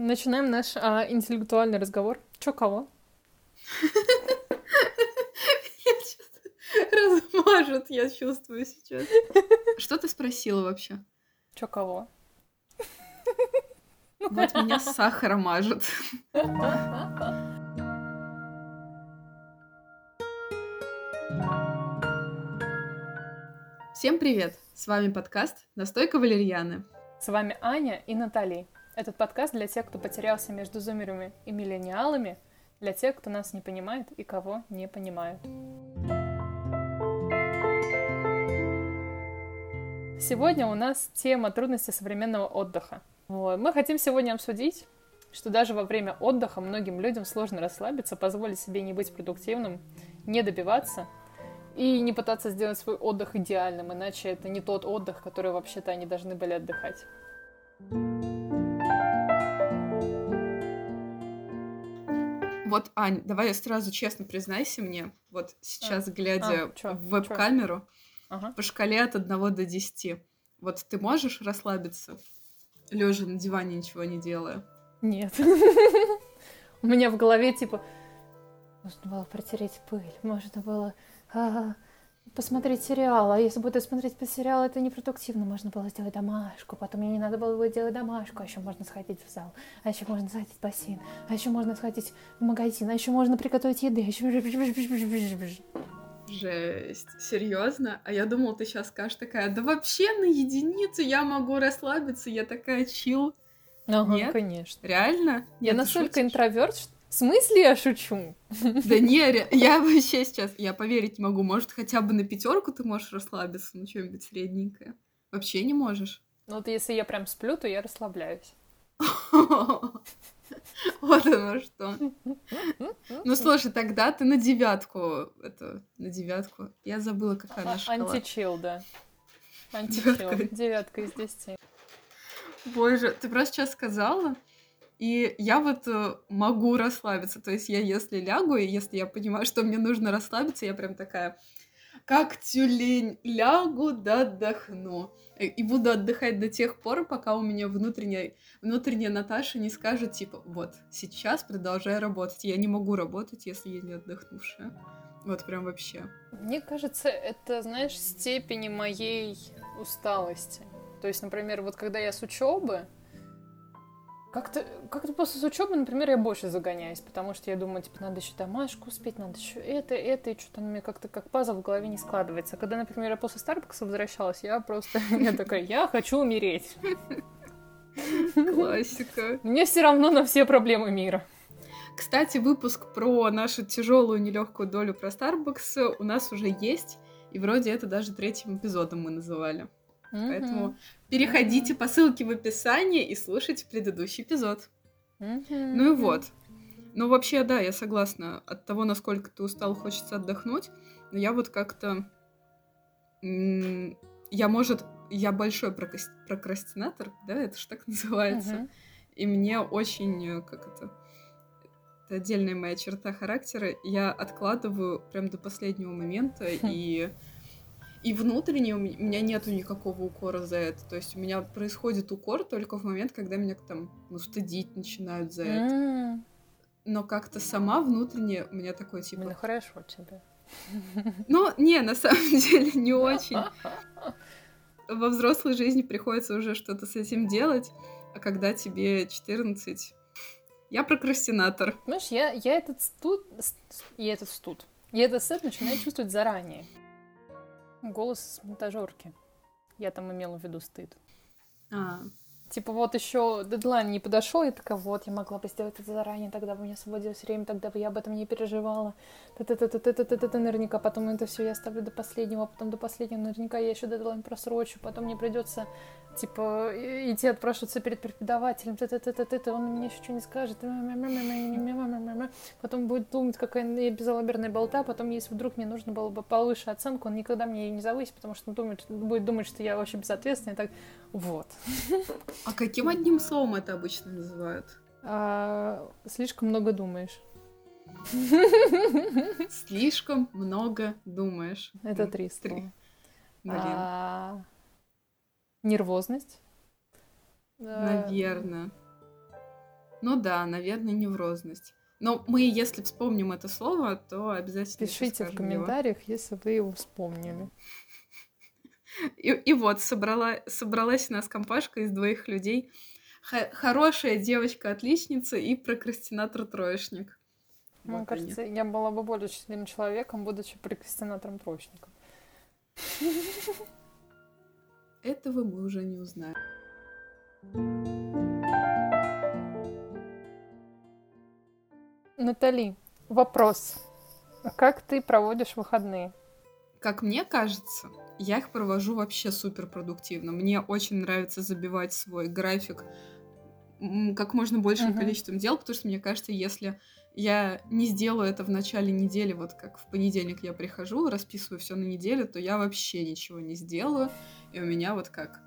Начинаем наш а, интеллектуальный разговор. Чё кого? Размажет, я чувствую сейчас. Что ты спросила вообще? Чё кого? Вот меня сахара мажет. Всем привет! С вами подкаст «Настойка валерьяны». С вами Аня и Натали. Этот подкаст для тех, кто потерялся между зумерами и миллениалами, для тех, кто нас не понимает и кого не понимают. Сегодня у нас тема трудности современного отдыха. Вот. Мы хотим сегодня обсудить, что даже во время отдыха многим людям сложно расслабиться, позволить себе не быть продуктивным, не добиваться и не пытаться сделать свой отдых идеальным, иначе это не тот отдых, который вообще-то они должны были отдыхать. Вот, Ань, давай сразу честно признайся мне, вот сейчас, А, глядя а, чё, в веб-камеру, Ага. по шкале от 1 до 10, вот ты можешь расслабиться, лежа на диване, ничего не делая? Нет. У меня в голове типа можно было протереть пыль, можно было а, посмотреть сериал, а если буду смотреть по сериалу, это непродуктивно, можно было сделать домашку, потом мне не надо было бы делать домашку, а еще можно сходить в зал, а еще можно сходить в бассейн, а еще можно сходить в магазин, а еще можно приготовить еды, а еще... Жесть, серьезно? А я думала, ты сейчас скажешь такая, да вообще на единицу я могу расслабиться, я такая чил. Ага, Нет? конечно. Реально? Я Нет, настолько шутишь? интроверт, что... В смысле я шучу? Да не, я вообще сейчас, я поверить не могу. Может, хотя бы на пятерку ты можешь расслабиться, ну что-нибудь средненькое. Вообще не можешь. Ну вот если я прям сплю, то я расслабляюсь. Вот оно что. Ну слушай, тогда ты на девятку, это, на девятку. Я забыла, какая А- наша шкала. Античил, да. Античил. Девятка из десяти. Боже, ты просто сейчас сказала, и я вот э, могу расслабиться. То есть я если лягу, и если я понимаю, что мне нужно расслабиться, я прям такая, как тюлень, лягу да отдохну. Э, И буду отдыхать до тех пор, пока у меня внутренняя, внутренняя Наташа не скажет, типа, вот, сейчас продолжай работать. Я не могу работать, если я не отдохнувшая. Вот прям вообще. Мне кажется, это, знаешь, степени моей усталости. То есть, например, вот когда я с учебы, как-то, как-то после с учебы, например, я больше загоняюсь, потому что я думаю, типа, надо еще домашку успеть, надо еще это, это, и что-то мне как-то как пазл в голове не складывается. А когда, например, я после Старбакса возвращалась, я просто, я такая, я хочу умереть. Классика. Мне все равно на все проблемы мира. Кстати, выпуск про нашу тяжелую нелегкую долю про Starbucks у нас уже есть. И вроде это даже третьим эпизодом мы называли. Поэтому переходите по ссылке в описании и слушайте предыдущий эпизод. Ну и вот. Ну вообще, да, я согласна. От того, насколько ты устал, хочется отдохнуть. Но я вот как-то... Я, может, я большой прокрастинатор, да, это ж так называется. Мгм. И мне очень, э, как это, это отдельная моя черта характера. Я откладываю прям до последнего момента, и, и внутренне у ме- у меня нету никакого укора за это. То есть у меня происходит укор только в момент, когда меня там, ну, стыдить начинают за это. Но как-то сама внутренне у меня такой, Ну, типа... хорошо тебе. Ну, не, на самом деле, не очень. Во взрослой жизни приходится уже что-то с этим делать, а когда тебе 14... Я прокрастинатор. Понимаешь, я, я этот студ, я этот студ, я этот сет начинаю чувствовать заранее. Голос монтажерки. Я там имела в виду стыд. А, Типа вот еще дедлайн не подошел, я такая, вот, я могла бы сделать это заранее, тогда бы у меня освободилось время, тогда бы я об этом не переживала. Та-та-та-та-та-та-та, наверняка потом это все я оставлю до последнего, потом до последнего наверняка я еще дедлайн просрочу, потом мне придется типа и- идти отпрашиваться перед преподавателем, та-та-та-та-та, он мне еще что не скажет, потом будет думать, какая я безалаберная болта, потом, если вдруг мне нужно было бы повыше оценку, он никогда мне ее не завысит, потому что он думает, будет думать, что я вообще безответственная, так вот. а каким одним словом это обычно называют? А, слишком много думаешь. Слишком много думаешь. Это три слова. А, Нервозность. А, наверное. Ну да, наверное, неврозность. Но мы, если вспомним это слово, то обязательно Пишите в комментариях, его. если вы его вспомнили. И, и вот, собрала, собралась у нас компашка из двоих людей. Х- хорошая девочка-отличница и прокрастинатор-троечник. Мне вот кажется, они. я была бы более счастливым человеком, будучи прокрастинатором-троечником. Этого мы уже не узнаем. Натали, вопрос. Как ты проводишь выходные? Как мне кажется, я их провожу вообще супер продуктивно. Мне очень нравится забивать свой график как можно большим uh-huh. количеством дел, потому что мне кажется, если я не сделаю это в начале недели, вот как в понедельник я прихожу, расписываю все на неделю, то я вообще ничего не сделаю, и у меня вот как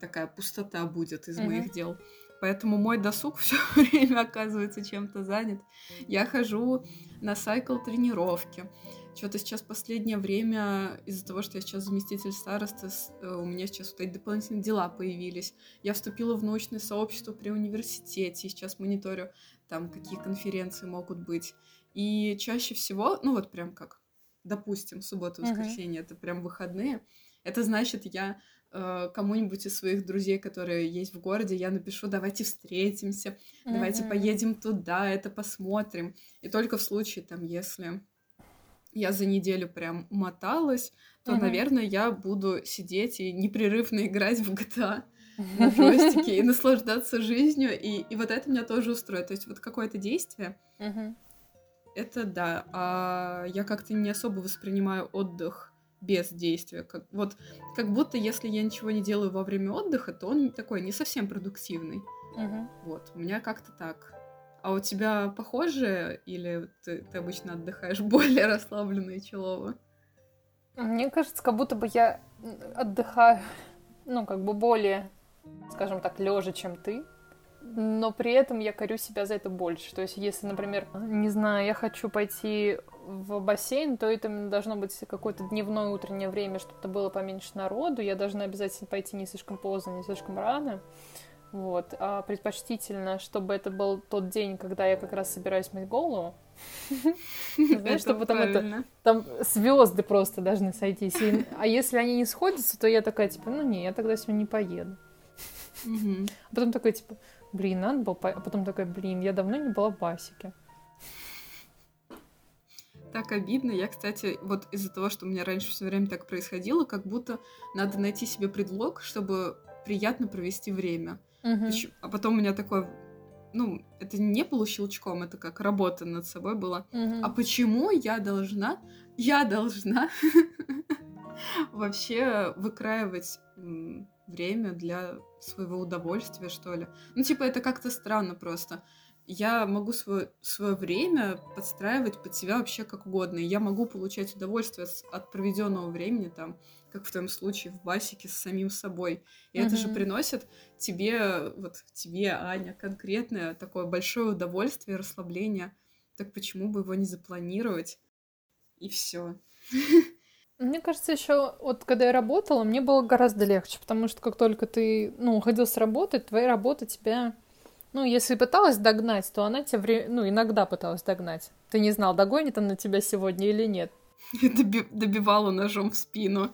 такая пустота будет из uh-huh. моих дел. Поэтому мой досуг все время оказывается чем-то занят. Я хожу на сайкл тренировки. Что-то сейчас последнее время, из-за того, что я сейчас заместитель старосты, э, у меня сейчас вот эти дополнительные дела появились. Я вступила в научное сообщество при университете, и сейчас мониторю там, какие конференции могут быть. И чаще всего, ну вот прям как, допустим, суббота, воскресенье, uh-huh. это прям выходные, это значит, я э, кому-нибудь из своих друзей, которые есть в городе, я напишу, давайте встретимся, uh-huh. давайте поедем туда, это посмотрим. И только в случае, там, если я за неделю прям моталась, то, uh-huh. наверное, я буду сидеть и непрерывно играть в GTA на джойстике и наслаждаться жизнью. И, и вот это меня тоже устроит. То есть вот какое-то действие, uh-huh. это да. А я как-то не особо воспринимаю отдых без действия. Как, вот как будто если я ничего не делаю во время отдыха, то он такой не совсем продуктивный. Uh-huh. Вот, у меня как-то так. А у тебя похоже или ты, ты обычно отдыхаешь более расслабленно и челово? Мне кажется, как будто бы я отдыхаю, ну, как бы более, скажем так, лежа, чем ты. Но при этом я корю себя за это больше. То есть, если, например, не знаю, я хочу пойти в бассейн, то это должно быть какое-то дневное утреннее время, чтобы было поменьше народу. Я должна обязательно пойти не слишком поздно, не слишком рано. Вот. А предпочтительно, чтобы это был тот день, когда я как раз собираюсь мыть голову. Знаешь, чтобы там это... Там звезды просто должны сойтись. А если они не сходятся, то я такая, типа, ну не, я тогда сегодня не поеду. А потом такой, типа, блин, надо было... А потом такой, блин, я давно не была в басике. Так обидно. Я, кстати, вот из-за того, что у меня раньше все время так происходило, как будто надо найти себе предлог, чтобы приятно провести время. Угу. А потом у меня такое, ну, это не было щелчком, это как работа над собой была. Угу. А почему я должна, я должна вообще выкраивать время для своего удовольствия, что ли? Ну, типа, это как-то странно просто я могу свое, свое время подстраивать под себя вообще как угодно. И я могу получать удовольствие от проведенного времени, там, как в твоем случае, в басике с самим собой. И mm-hmm. это же приносит тебе, вот тебе, Аня, конкретное такое большое удовольствие, расслабление. Так почему бы его не запланировать? И все. Мне кажется, еще вот когда я работала, мне было гораздо легче, потому что как только ты, ну, уходил с работы, твоя работа тебя ну, если пыталась догнать, то она тебя, вре... ну, иногда пыталась догнать. Ты не знал, догонит она тебя сегодня или нет. Доби... Добивала ножом в спину.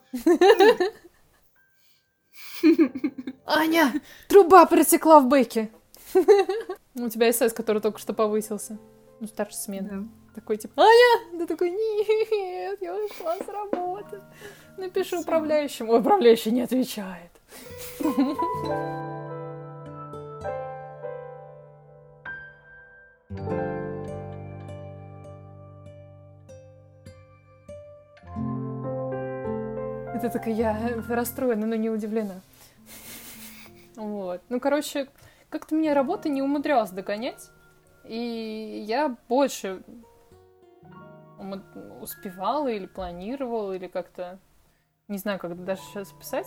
Аня, труба протекла в бэке. У тебя СС, который только что повысился. Ну, старшая смена. Такой типа, Аня! Ты такой, нет, я ушла с работы. Напишу управляющему. Управляющий не отвечает. Это такая, я расстроена, но не удивлена. Вот. Ну, короче, как-то меня работа не умудрялась догонять. И я больше успевала или планировала, или как-то... Не знаю, как даже сейчас писать.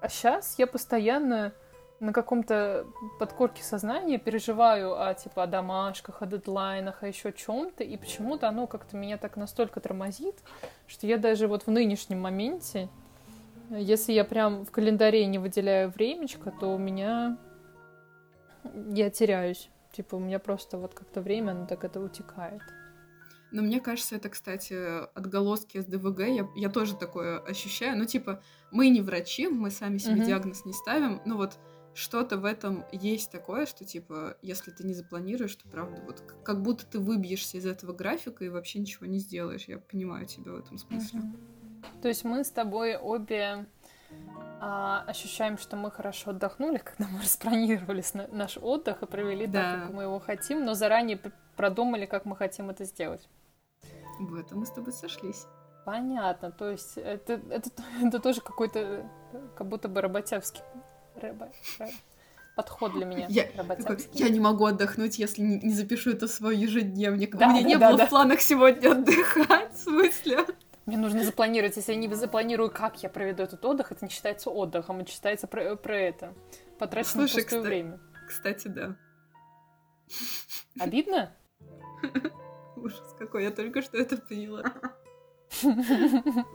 А сейчас я постоянно на каком-то подкорке сознания переживаю о типа о домашках, о дедлайнах, о еще чем-то, и почему-то оно как-то меня так настолько тормозит, что я даже вот в нынешнем моменте, если я прям в календаре не выделяю времечко, то у меня я теряюсь. Типа у меня просто вот как-то время, оно так это утекает. Но мне кажется, это, кстати, отголоски СДВГ. Я, я тоже такое ощущаю. Ну, типа, мы не врачи, мы сами себе mm-hmm. диагноз не ставим. Ну, вот что-то в этом есть такое, что, типа, если ты не запланируешь, то, правда, вот как будто ты выбьешься из этого графика и вообще ничего не сделаешь. Я понимаю тебя в этом смысле. Mm-hmm. То есть мы с тобой обе а, ощущаем, что мы хорошо отдохнули, когда мы распланировали наш отдых и провели да. так, как мы его хотим, но заранее продумали, как мы хотим это сделать. В этом мы с тобой сошлись. Понятно, то есть это, это, это тоже какой-то, как будто бы работявский рыба, подход для меня. Я, я не могу отдохнуть, если не, не запишу это в свой ежедневник. Да, У меня не да, было да. в планах сегодня отдыхать, в смысле? Мне нужно запланировать. Если я не запланирую, как я проведу этот отдых, это не считается отдыхом, это считается про, про это. Потрачено Слушай, пустое кстати, время. Кстати, да. Обидно? Ужас какой, я только что это поняла.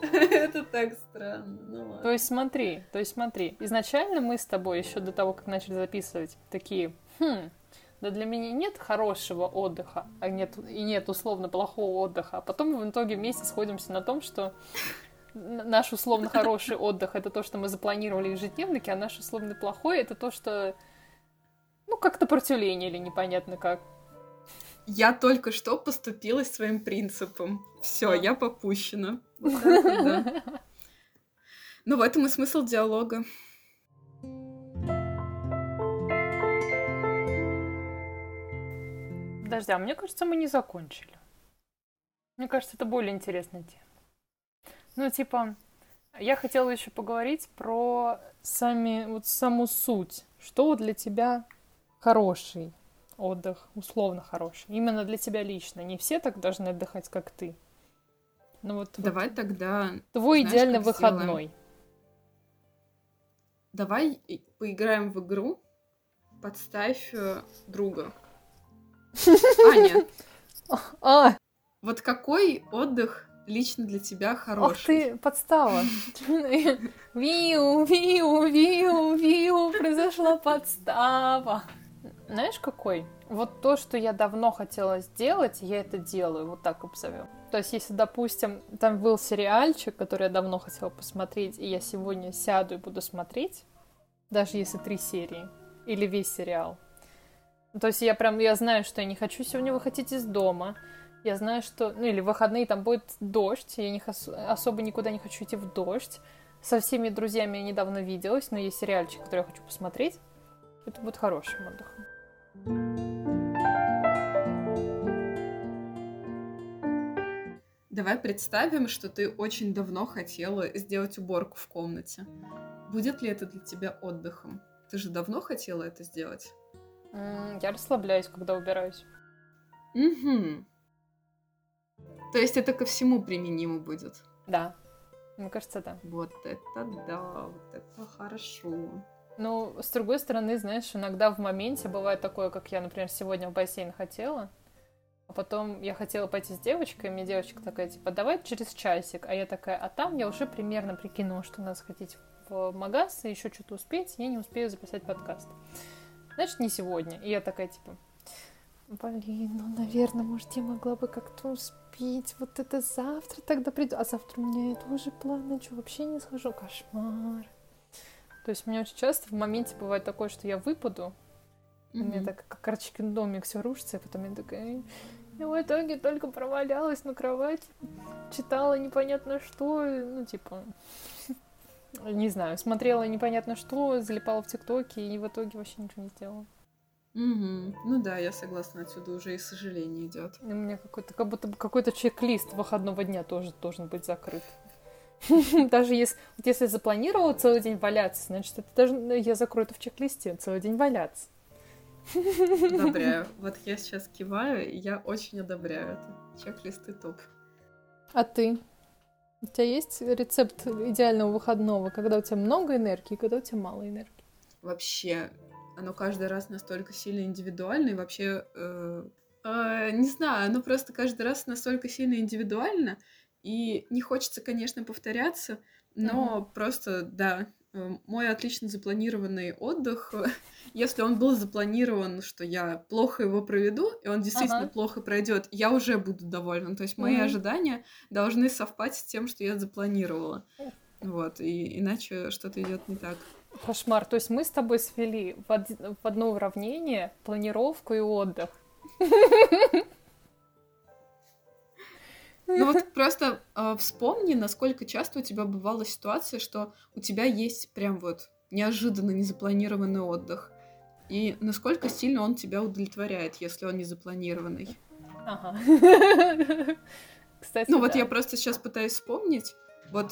Это так странно. Ну, то есть смотри, то есть смотри. Изначально мы с тобой еще до того, как начали записывать, такие, хм, да для меня нет хорошего отдыха, а нет, и нет условно плохого отдыха. А потом мы в итоге вместе сходимся на том, что наш условно хороший отдых это то, что мы запланировали ежедневники, а наш условно плохой это то, что ну как-то противление или непонятно как. Я только что поступила своим принципом. Все, я попущена. Вот да. Ну, в этом и смысл диалога. Подожди, а мне кажется, мы не закончили. Мне кажется, это более интересная тема. Ну, типа, я хотела еще поговорить про сами, вот саму суть. Что для тебя хороший отдых, условно хороший? Именно для тебя лично. Не все так должны отдыхать, как ты. Ну вот. Давай вот тогда. Твой знаешь, идеальный выходной. Сделаем? Давай поиграем в игру. Подставь э, друга. Аня. А. Вот какой отдых лично для тебя хороший? Ах ты, подстава. Виу, виу, виу, виу, произошла подстава. Знаешь, какой? Вот то, что я давно хотела сделать, я это делаю, вот так обзовем. То есть, если, допустим, там был сериальчик, который я давно хотела посмотреть, и я сегодня сяду и буду смотреть, даже если три серии, или весь сериал, то есть я прям, я знаю, что я не хочу сегодня выходить из дома. Я знаю, что, ну или в выходные там будет дождь, я не ос- особо никуда не хочу идти в дождь. Со всеми друзьями я недавно виделась, но есть сериальчик, который я хочу посмотреть. Это будет хорошим отдыхом. Давай представим, что ты очень давно хотела сделать уборку в комнате. Будет ли это для тебя отдыхом? Ты же давно хотела это сделать? Я расслабляюсь, когда убираюсь. Угу. То есть это ко всему применимо будет? Да. Мне кажется, да. Вот это да, вот это хорошо. Ну, с другой стороны, знаешь, иногда в моменте бывает такое, как я, например, сегодня в бассейн хотела, а потом я хотела пойти с девочкой, и мне девочка такая, типа, давай через часик. А я такая, а там я уже примерно прикинула, что надо сходить в магаз и еще что-то успеть, я не успею записать подкаст значит, не сегодня. И я такая, типа, блин, ну, наверное, может, я могла бы как-то успеть. Вот это завтра тогда приду. А завтра у меня тоже планы, что, вообще не схожу? Кошмар. То есть у меня очень часто в моменте бывает такое, что я выпаду, mm-hmm. у меня так как карточкин домик все рушится, и потом я такая... И в итоге только провалялась на кровати, читала непонятно что, ну, типа, не знаю, смотрела непонятно что, залипала в ТикТоке и в итоге вообще ничего не сделала. Угу. Ну да, я согласна, отсюда уже и сожаление идет. У меня какой-то, как будто бы какой-то чек-лист выходного дня тоже должен быть закрыт. Даже если, если запланировала целый день валяться, значит, это даже ну, я закрою это в чек-листе, целый день валяться. Одобряю. Вот я сейчас киваю, и я очень одобряю это. Чек-листы топ. А ты? У тебя есть рецепт идеального выходного, когда у тебя много энергии, когда у тебя мало энергии? Вообще, оно каждый раз настолько сильно индивидуально, и вообще, э, э, не знаю, оно просто каждый раз настолько сильно индивидуально, и не хочется, конечно, повторяться, но mm-hmm. просто, да, э, мой отлично запланированный отдых, если он был запланирован, что я плохо его проведу, и он действительно ага. плохо пройдет, я уже буду довольна. То есть мои угу. ожидания должны совпасть с тем, что я запланировала. Вот, и иначе что-то идет не так. Кошмар. То есть мы с тобой свели в, од... в одно уравнение планировку и отдых. Ну вот просто э, вспомни, насколько часто у тебя бывала ситуация, что у тебя есть прям вот неожиданно незапланированный отдых. И насколько сильно он тебя удовлетворяет, если он незапланированный. Ага. Кстати, Ну да. вот я просто сейчас пытаюсь вспомнить. Вот,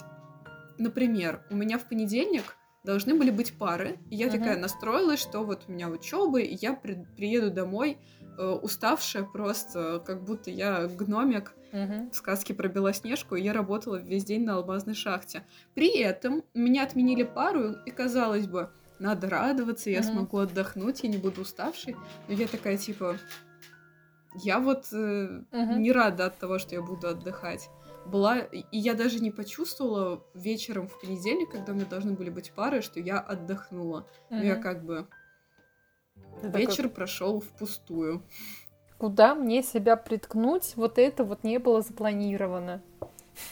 например, у меня в понедельник должны были быть пары, и я uh-huh. такая настроилась, что вот у меня учебы, и я при- приеду домой э, уставшая просто, как будто я гномик uh-huh. в сказке про Белоснежку, и я работала весь день на алмазной шахте. При этом меня отменили пару, и казалось бы, надо радоваться, я uh-huh. смогу отдохнуть, я не буду уставшей. Но я такая типа, я вот э, uh-huh. не рада от того, что я буду отдыхать была... И я даже не почувствовала вечером в понедельник, когда у меня должны были быть пары, что я отдохнула. Mm-hmm. Но я как бы... Это Вечер как... прошел впустую. Куда мне себя приткнуть, вот это вот не было запланировано.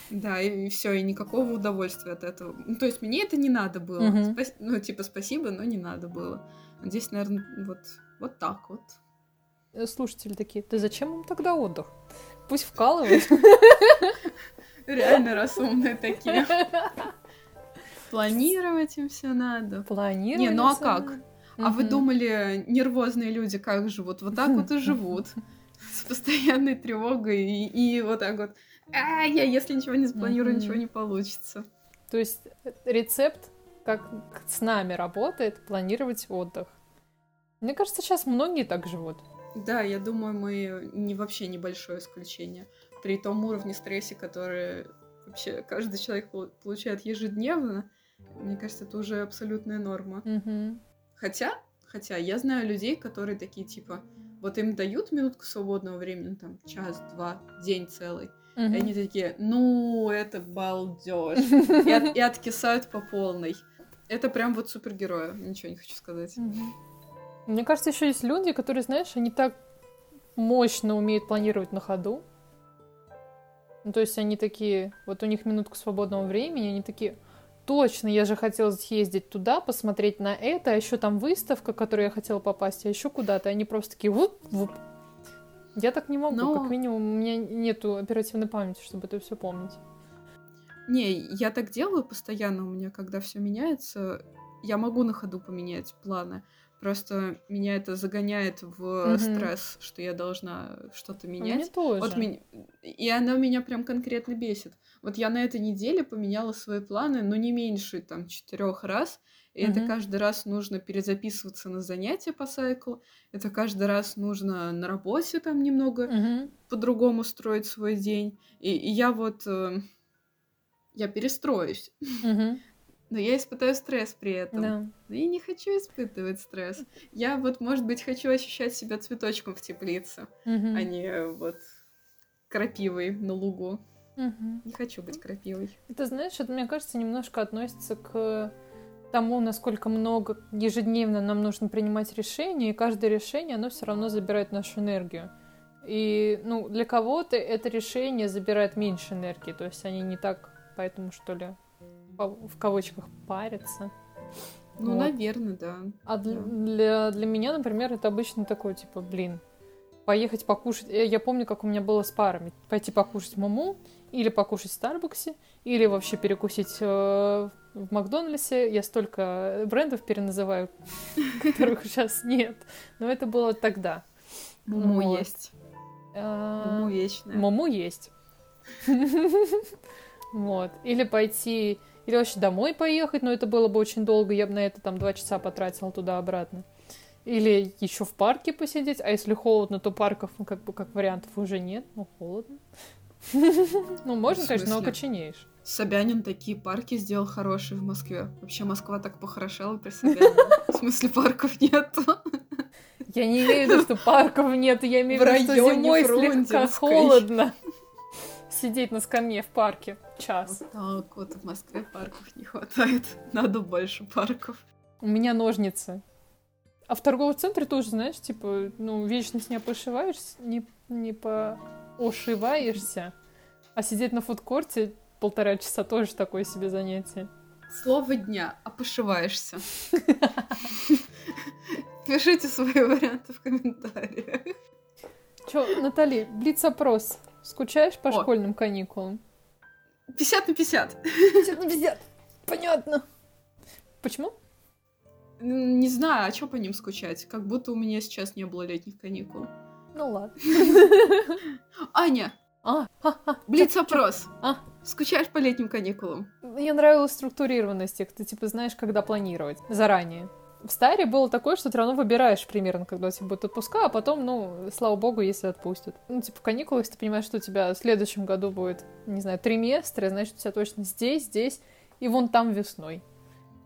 Да, и, и все, и никакого удовольствия от этого. Ну, то есть мне это не надо было. Mm-hmm. Спас... Ну, типа, спасибо, но не надо было. Здесь, наверное, вот, вот так вот. Э, слушатели такие, ты зачем им тогда отдых? Пусть вкалывают. Реально разумные такие. Планировать им все надо. Планировать. Не, ну а как? А вы думали, нервозные люди как живут? Вот так вот и живут. С постоянной тревогой и, и вот так вот. А, я если ничего не запланирую, ничего не получится. То есть рецепт, как с нами работает, планировать отдых. Мне кажется, сейчас многие так живут. Да, я думаю, мы не вообще небольшое исключение. При том уровне стресса, который вообще каждый человек получает ежедневно, мне кажется, это уже абсолютная норма. Mm-hmm. Хотя, хотя я знаю людей, которые такие типа, вот им дают минутку свободного времени, там час, два, день целый. Mm-hmm. И они такие, ну, это балдеж. И, от, и откисают по полной. Это прям вот супергероя, ничего не хочу сказать. Мне кажется, еще есть люди, которые, знаешь, они так мощно умеют планировать на ходу. Ну, то есть они такие, вот у них минутку свободного времени, они такие, точно, я же хотела съездить туда, посмотреть на это, а еще там выставка, в которую я хотела попасть, а еще куда-то. Они просто такие, вуп, вуп. Я так не могу, Но... как минимум, у меня нету оперативной памяти, чтобы это все помнить. Не, я так делаю постоянно у меня, когда все меняется, я могу на ходу поменять планы. Просто меня это загоняет в mm-hmm. стресс, что я должна что-то менять. Мне тоже. Вот ми... И оно меня прям конкретно бесит. Вот я на этой неделе поменяла свои планы, но не меньше там четырех раз. И mm-hmm. это каждый раз нужно перезаписываться на занятия по сайклу. Это каждый раз нужно на работе там немного mm-hmm. по-другому строить свой день. И, и я вот э, я перестроюсь. Mm-hmm. Но я испытаю стресс при этом. Да. Но я не хочу испытывать стресс. Я вот, может быть, хочу ощущать себя цветочком в теплице, угу. а не вот крапивой на лугу. Угу. Не хочу быть крапивой. Это, знаешь, это, мне кажется, немножко относится к тому, насколько много ежедневно нам нужно принимать решения, и каждое решение, оно все равно забирает нашу энергию. И, ну, для кого-то это решение забирает меньше энергии, то есть они не так, поэтому, что ли, в кавычках париться. Ну, вот. наверное, да. А для, для, для меня, например, это обычно такое, типа, блин, поехать покушать. Я, я помню, как у меня было с парами. Пойти покушать маму, или покушать в Старбаксе, или вообще перекусить э, в Макдональдсе. Я столько брендов переназываю, которых сейчас нет. Но это было тогда. Муму есть. А, Муму вечная. Муму есть. Вот. Или пойти или вообще домой поехать, но это было бы очень долго, я бы на это там два часа потратила туда-обратно. Или еще в парке посидеть, а если холодно, то парков, ну, как бы, как вариантов уже нет, ну, холодно. Ну, можно, конечно, но окоченеешь. Собянин такие парки сделал хорошие в Москве. Вообще Москва так похорошела при Собянине. В смысле парков нету. Я не имею в виду, что парков нет, я имею в виду, что зимой слегка холодно. Сидеть на скамье в парке час. Вот так вот в Москве парков не хватает. Надо больше парков. У меня ножницы. А в торговом центре тоже, знаешь, типа, ну, вечно с ней пошиваешься, не, не поошиваешься. А сидеть на фудкорте полтора часа тоже такое себе занятие. Слово дня. А пошиваешься. Пишите свои варианты в комментариях. Чё, Натали, блиц-опрос. Скучаешь по О. школьным каникулам? 50 на 50. 50 на 50. Понятно. Почему? Не знаю, а что по ним скучать? Как будто у меня сейчас не было летних каникул. Ну ладно. Аня! А, Блиц-опрос. А? Скучаешь по летним каникулам? Мне нравилась структурированность их. Ты, типа, знаешь, когда планировать. Заранее. В Старе было такое, что ты равно выбираешь примерно, когда у тебя будет отпуска, а потом, ну, слава богу, если отпустят. Ну, типа, каникулы, если ты понимаешь, что у тебя в следующем году будет, не знаю, триместр, значит, у тебя точно здесь, здесь и вон там весной.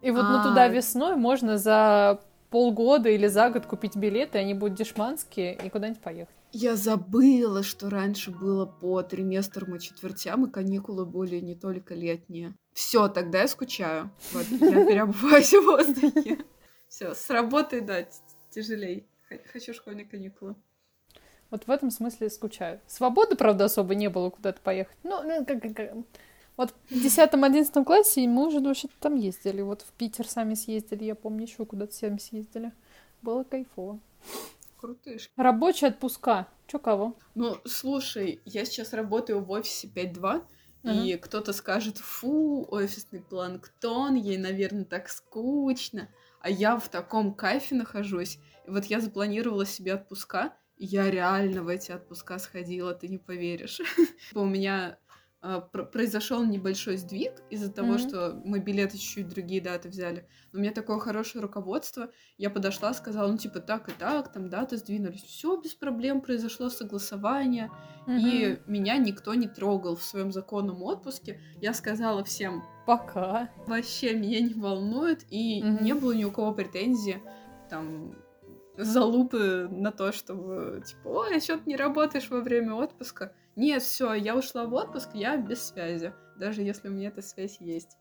И вот ну туда весной можно за полгода или за год купить билеты, они будут дешманские, и куда-нибудь поехать. Я забыла, что раньше было по триместрам и четвертям, и каникулы были не только летние. Все, тогда я скучаю. Вот, я переобуваюсь в воздухе. Все, с работы, да, тяжелей. Хочу школьные каникулы. Вот в этом смысле скучаю. Свободы, правда, особо не было куда-то поехать. Ну, ну как, как, вот в 10-11 классе мы уже вообще там ездили. Вот в Питер сами съездили, я помню, еще куда-то сами съездили. Было кайфово. Крутышки. Рабочие отпуска. Чё кого? Ну, слушай, я сейчас работаю в офисе 5.2, uh-huh. и кто-то скажет, фу, офисный планктон, ей, наверное, так скучно. А я в таком кайфе нахожусь. И вот я запланировала себе отпуска, и я реально в эти отпуска сходила, ты не поверишь. У меня произошел небольшой сдвиг из-за того, mm-hmm. что мы билеты чуть-чуть другие даты взяли. Но у меня такое хорошее руководство. Я подошла, сказала, ну, типа, так и так, там даты сдвинулись. Все без проблем, произошло согласование. Mm-hmm. И меня никто не трогал в своем законном отпуске. Я сказала всем... Пока. Вообще меня не волнует. И mm-hmm. не было ни у кого претензий. Там залупы на то, чтобы, типа, ой, а что ты не работаешь во время отпуска? Нет, все, я ушла в отпуск, я без связи, даже если у меня эта связь есть.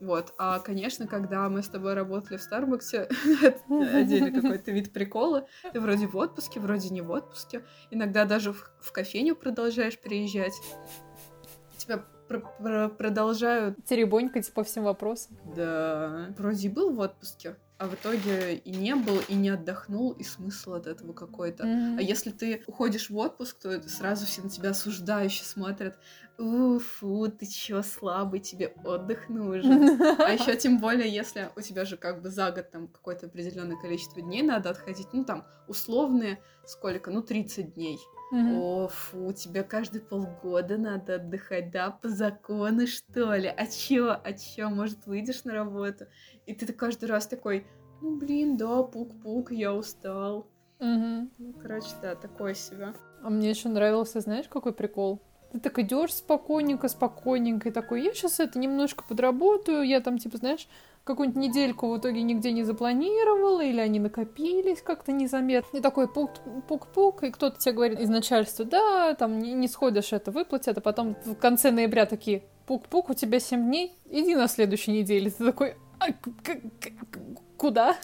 Вот, а, конечно, когда мы с тобой работали в Старбаксе, это отдельный какой-то вид прикола, ты вроде в отпуске, вроде не в отпуске, иногда даже в, в кофейню продолжаешь приезжать, тебя пр пр продолжают... Теребонькать по всем вопросам. Да, вроде был в отпуске, а в итоге и не был, и не отдохнул, и смысл от этого какой-то. Mm-hmm. А если ты уходишь в отпуск, то сразу все на тебя осуждающе смотрят. Уфу, ты чё слабый, тебе отдых нужен. А еще тем более, если у тебя же как бы за год там какое-то определенное количество дней надо отходить, ну там условные сколько, ну 30 дней. Mm-hmm. О, фу, тебе каждые полгода надо отдыхать, да, по закону, что ли? А чё, а чё, может, выйдешь на работу? И ты каждый раз такой, ну, блин, да, пук-пук, я устал. Mm-hmm. Ну, короче, да, такое себе. А мне еще нравился, знаешь, какой прикол? Ты так идешь спокойненько, спокойненько, и такой, я сейчас это немножко подработаю, я там, типа, знаешь, какую-нибудь недельку в итоге нигде не запланировала, или они накопились как-то незаметно. И такой пук-пук-пук, и кто-то тебе говорит из начальства, да, там не, не сходишь, это выплатят, а потом в конце ноября такие, пук-пук, у тебя 7 дней, иди на следующей неделе. Ты такой, а, куда?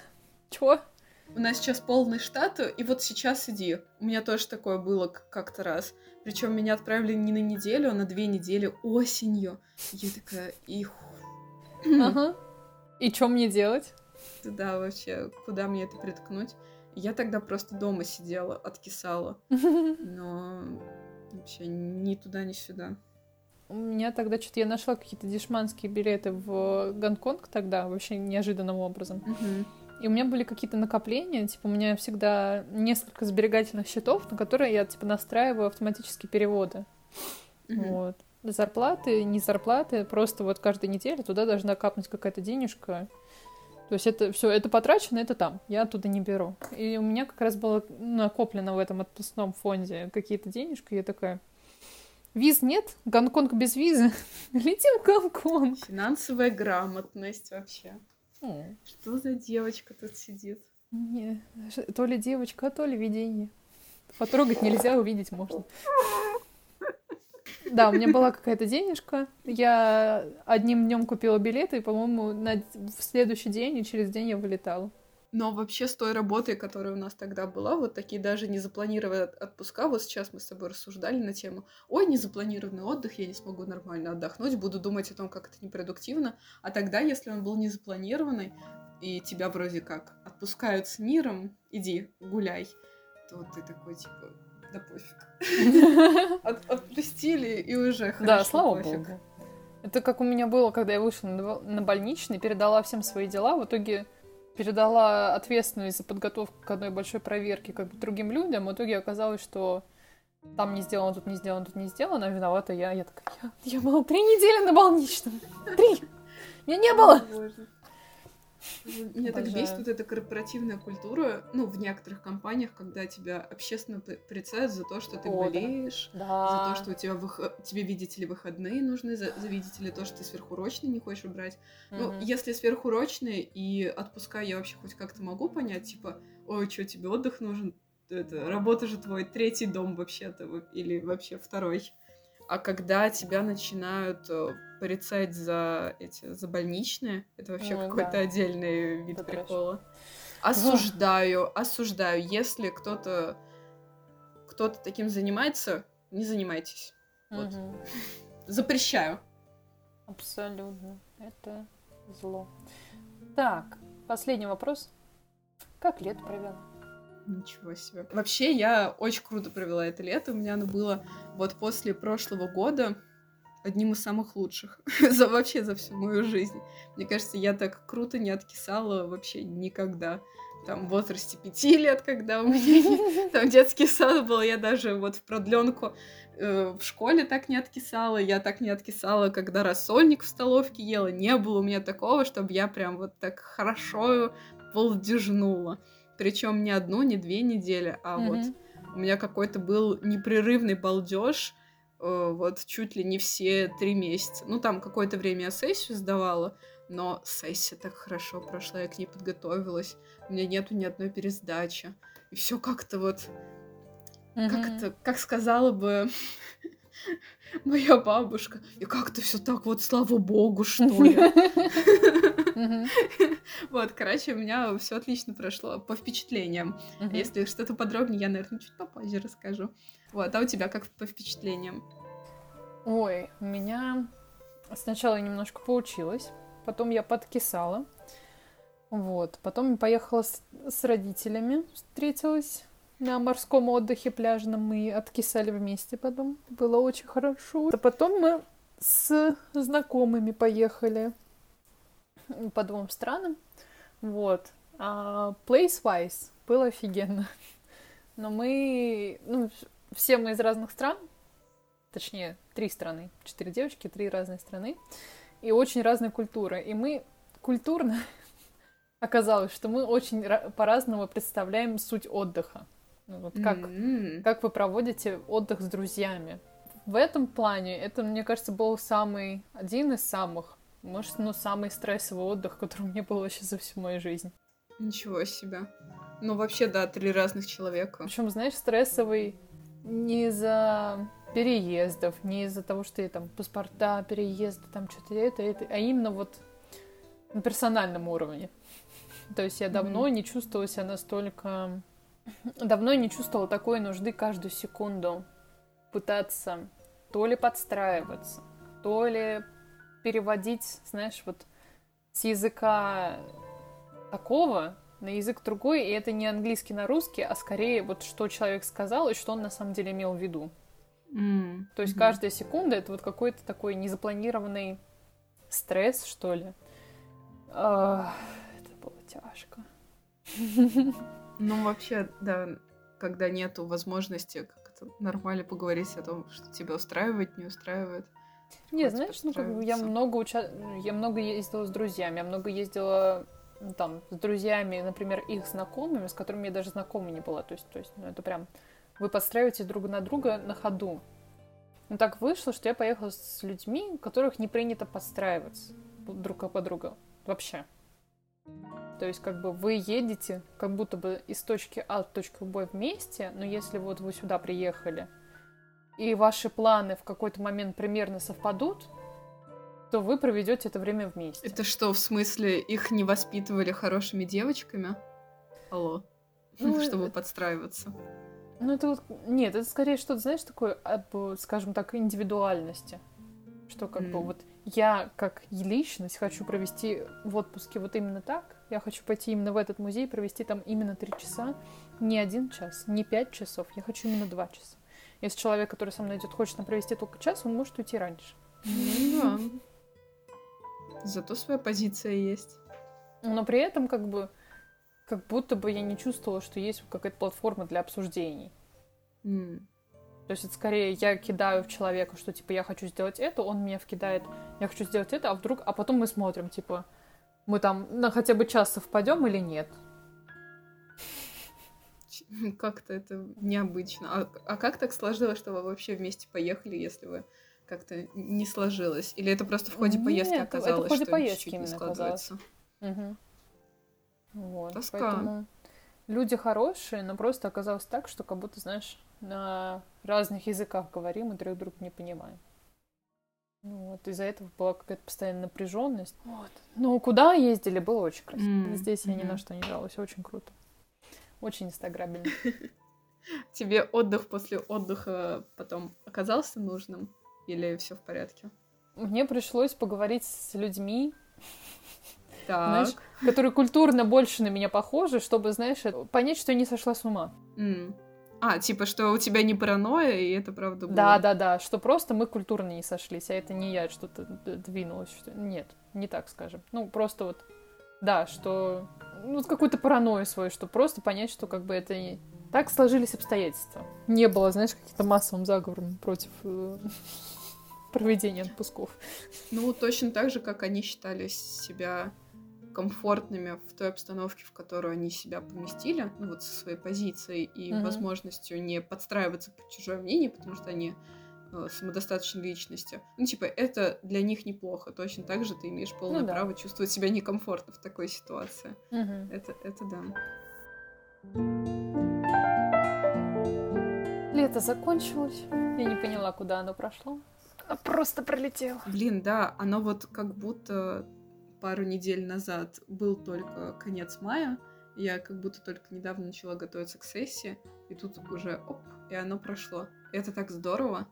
Чего? У нас сейчас полный штат, и вот сейчас иди. У меня тоже такое было как-то раз. Причем меня отправили не на неделю, а на две недели осенью. Я такая, их. Ага. И что мне делать? Да, вообще, куда мне это приткнуть? Я тогда просто дома сидела, откисала. Но вообще ни туда, ни сюда. У меня тогда что-то я нашла какие-то дешманские билеты в Гонконг тогда, вообще неожиданным образом. И у меня были какие-то накопления, типа у меня всегда несколько сберегательных счетов, на которые я типа настраиваю автоматические переводы. Вот зарплаты, не зарплаты, просто вот каждую неделю туда должна капнуть какая-то денежка. То есть это все, это потрачено, это там. Я оттуда не беру. И у меня как раз было накоплено в этом отпускном фонде какие-то денежки. Я такая, виз нет, Гонконг без визы. Летим в Гонконг. Финансовая грамотность вообще. Mm. Что за девочка тут сидит? Не, то ли девочка, то ли видение. Потрогать нельзя, увидеть можно. Да, у меня была какая-то денежка. Я одним днем купила билеты, и, по-моему, на... в следующий день и через день я вылетала. Но вообще с той работой, которая у нас тогда была, вот такие даже незапланированные отпуска, вот сейчас мы с тобой рассуждали на тему, ой, незапланированный отдых, я не смогу нормально отдохнуть, буду думать о том, как это непродуктивно. А тогда, если он был незапланированный, и тебя вроде как отпускают с миром, иди, гуляй, то ты такой, типа, да пофиг. От, отпустили, и уже хорошо, Да, слава пофиг. богу. Это как у меня было, когда я вышла на, на больничный, передала всем свои дела, в итоге передала ответственность за подготовку к одной большой проверке как бы другим людям, в итоге оказалось, что там не сделано, тут не сделано, тут не сделано, а виновата я. Я такая, я, я была три недели на больничном. Три! Меня не было! Меня так бесит вот эта корпоративная культура, ну, в некоторых компаниях, когда тебя общественно порицают за то, что ты О, болеешь, да. за то, что у тебя вых... тебе, видите ли, выходные нужны, за, за видите ли, то, что ты сверхурочные не хочешь убрать. Угу. Ну, если сверхурочные и отпуска я вообще хоть как-то могу понять, типа, ой, что, тебе отдых нужен? Это, работа же твой третий дом вообще-то, или вообще второй. А когда тебя начинают э, порицать за эти за больничные, это вообще ну, какой-то да. отдельный вид это прикола. Осуждаю, осуждаю. Если кто-то кто-то таким занимается, не занимайтесь. Вот. Запрещаю. Абсолютно. Это зло. Так, последний вопрос. Как лето провела? Ничего себе. Вообще, я очень круто провела это лето. У меня оно было вот после прошлого года одним из самых лучших за вообще за всю мою жизнь. Мне кажется, я так круто не откисала вообще никогда. Там в возрасте пяти лет, когда у меня там детский сад был, я даже вот в продленку э, в школе так не откисала, я так не откисала, когда рассольник в столовке ела, не было у меня такого, чтобы я прям вот так хорошо полдежнула. Причем не одну, не две недели, а mm-hmm. вот у меня какой-то был непрерывный балдеж, вот чуть ли не все три месяца. Ну, там какое-то время я сессию сдавала, но сессия так хорошо прошла, я к ней подготовилась. У меня нету ни одной пересдачи. И все как-то вот... Mm-hmm. Как-то, как сказала бы моя бабушка, и как-то все так вот, слава богу, что ли. Вот, короче, у меня все отлично прошло по впечатлениям. Если что-то подробнее, я, наверное, чуть попозже расскажу. Вот, а у тебя как по впечатлениям? Ой, у меня сначала немножко получилось, потом я подкисала. Вот, потом поехала с, с родителями, встретилась на морском отдыхе пляжном. Мы откисали вместе потом. Было очень хорошо. А потом мы с знакомыми поехали по двум странам. Вот. А place-wise было офигенно. Но мы, ну, все мы из разных стран, точнее, три страны, четыре девочки, три разные страны, и очень разные культуры. И мы культурно оказалось, что мы очень по-разному представляем суть отдыха. Ну, вот как, mm-hmm. как вы проводите отдых с друзьями. В этом плане это, мне кажется, был самый, один из самых может, ну, самый стрессовый отдых, который у меня был вообще за всю мою жизнь. Ничего себе. Ну, вообще, да, три разных человека. Причем, знаешь, стрессовый не из-за переездов, не из-за того, что я там паспорта, переезды, там что-то это, это, а именно вот на персональном уровне. То есть я давно mm-hmm. не чувствовала себя настолько... Давно не чувствовала такой нужды каждую секунду пытаться то ли подстраиваться, то ли переводить, знаешь, вот с языка такого на язык другой, и это не английский на русский, а скорее вот что человек сказал и что он на самом деле имел в виду. Mm. То есть mm-hmm. каждая секунда это вот какой-то такой незапланированный стресс, что ли. А, это было тяжко. Ну, вообще, да, когда нету возможности как-то нормально поговорить о том, что тебя устраивает, не устраивает. Не, знаешь, ну как бы я много уча... я много ездила с друзьями, я много ездила там с друзьями, например, их знакомыми, с которыми я даже знакома не была. То есть, то есть, ну это прям вы подстраиваетесь друг на друга на ходу. Ну так вышло, что я поехала с людьми, которых не принято подстраиваться друг под друга вообще. То есть, как бы вы едете, как будто бы из точки А в точку Б вместе, но если вот вы сюда приехали, и ваши планы в какой-то момент примерно совпадут, то вы проведете это время вместе. Это что, в смысле, их не воспитывали хорошими девочками? Алло. Ну, чтобы подстраиваться. Ну, это вот... Нет, это скорее что-то, знаешь, такое, об, скажем так, индивидуальности. Что как mm. бы вот я как личность хочу провести в отпуске вот именно так. Я хочу пойти именно в этот музей, провести там именно три часа. Не один час, не пять часов. Я хочу именно два часа. Если человек, который со мной идет, хочет там провести только час, он может уйти раньше. Ну да. Зато своя позиция есть. Но при этом как бы как будто бы я не чувствовала, что есть какая-то платформа для обсуждений. Mm. То есть это скорее я кидаю в человека, что типа я хочу сделать это, он меня вкидает, я хочу сделать это, а вдруг, а потом мы смотрим, типа, мы там на хотя бы час совпадем или нет. Как-то это необычно. А, а как так сложилось, что вы вообще вместе поехали, если вы как-то не сложилось? Или это просто в ходе Нет, поездки оказалось, это в ходе что поездки именно не складывается? Угу. Вот, Тоска. Поэтому люди хорошие, но просто оказалось так, что как будто, знаешь, на разных языках говорим и друг друга не понимаем. Ну, вот из-за этого была какая-то постоянная напряженность. Вот. Ну, куда ездили, было очень красиво. Mm-hmm. Здесь я ни на что не жалуюсь, очень круто. Очень инстаграбельно. Тебе отдых после отдыха потом оказался нужным? Или все в порядке? Мне пришлось поговорить с людьми, так. знаешь, которые культурно больше на меня похожи, чтобы, знаешь, понять, что я не сошла с ума. Mm. А, типа, что у тебя не паранойя, и это правда было? Да, да, да, что просто мы культурно не сошлись, а это не я что-то двинулась. Что... Нет, не так скажем. Ну, просто вот, да, что... Ну, какую-то паранойю свою, что просто понять, что как бы это не... Так сложились обстоятельства. Не было, знаешь, каким-то массовым заговором против э, проведения отпусков. Ну, точно так же, как они считали себя комфортными в той обстановке, в которую они себя поместили, ну вот со своей позицией и mm-hmm. возможностью не подстраиваться под чужое мнение, потому что они э, самодостаточные личности. Ну, типа, это для них неплохо. Точно так же ты имеешь полное ну, да. право чувствовать себя некомфортно в такой ситуации. Mm-hmm. Это, это да. Лето закончилось. Я не поняла, куда оно прошло. А просто пролетело. Блин, да, оно вот как будто пару недель назад был только конец мая, я как будто только недавно начала готовиться к сессии, и тут уже оп, и оно прошло. Это так здорово.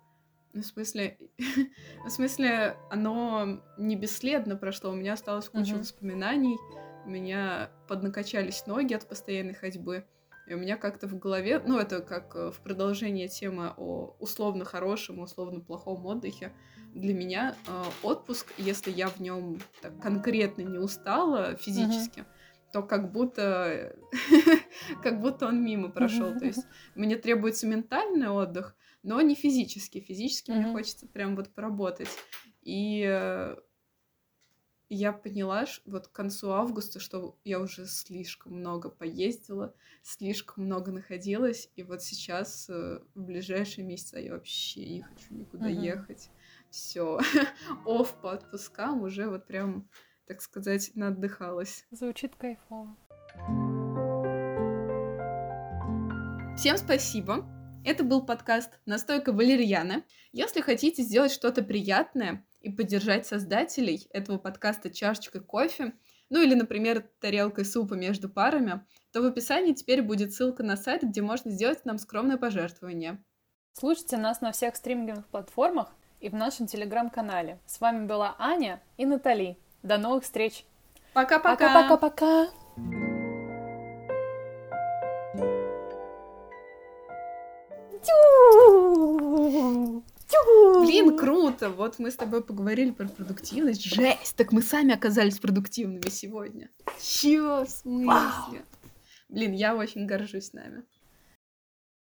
Ну, в смысле, в смысле, оно не бесследно прошло. У меня осталось куча uh-huh. воспоминаний, у меня поднакачались ноги от постоянной ходьбы. И у меня как-то в голове, ну, это как э, в продолжение темы о условно хорошем, условно плохом отдыхе, для меня э, отпуск, если я в нем конкретно не устала физически, uh-huh. то как будто как будто он мимо прошел. То есть мне требуется ментальный отдых, но не физически. Физически uh-huh. мне хочется прям вот поработать. И э, я поняла вот к концу августа, что я уже слишком много поездила, слишком много находилась, и вот сейчас э, в ближайшие месяцы я вообще не хочу никуда uh-huh. ехать. Все, оф по отпускам уже вот прям, так сказать, наотдыхалась. Звучит кайфово. Всем спасибо. Это был подкаст «Настойка валерьяна». Если хотите сделать что-то приятное, и поддержать создателей этого подкаста чашечкой кофе, ну или, например, тарелкой супа между парами, то в описании теперь будет ссылка на сайт, где можно сделать нам скромное пожертвование. Слушайте нас на всех стриминговых платформах и в нашем телеграм-канале. С вами была Аня и Натали. До новых встреч! Пока-пока! Пока-пока-пока! Блин, круто! Вот мы с тобой поговорили про продуктивность. Жесть! Так мы сами оказались продуктивными сегодня. Чё? В смысле? Блин, я очень горжусь нами.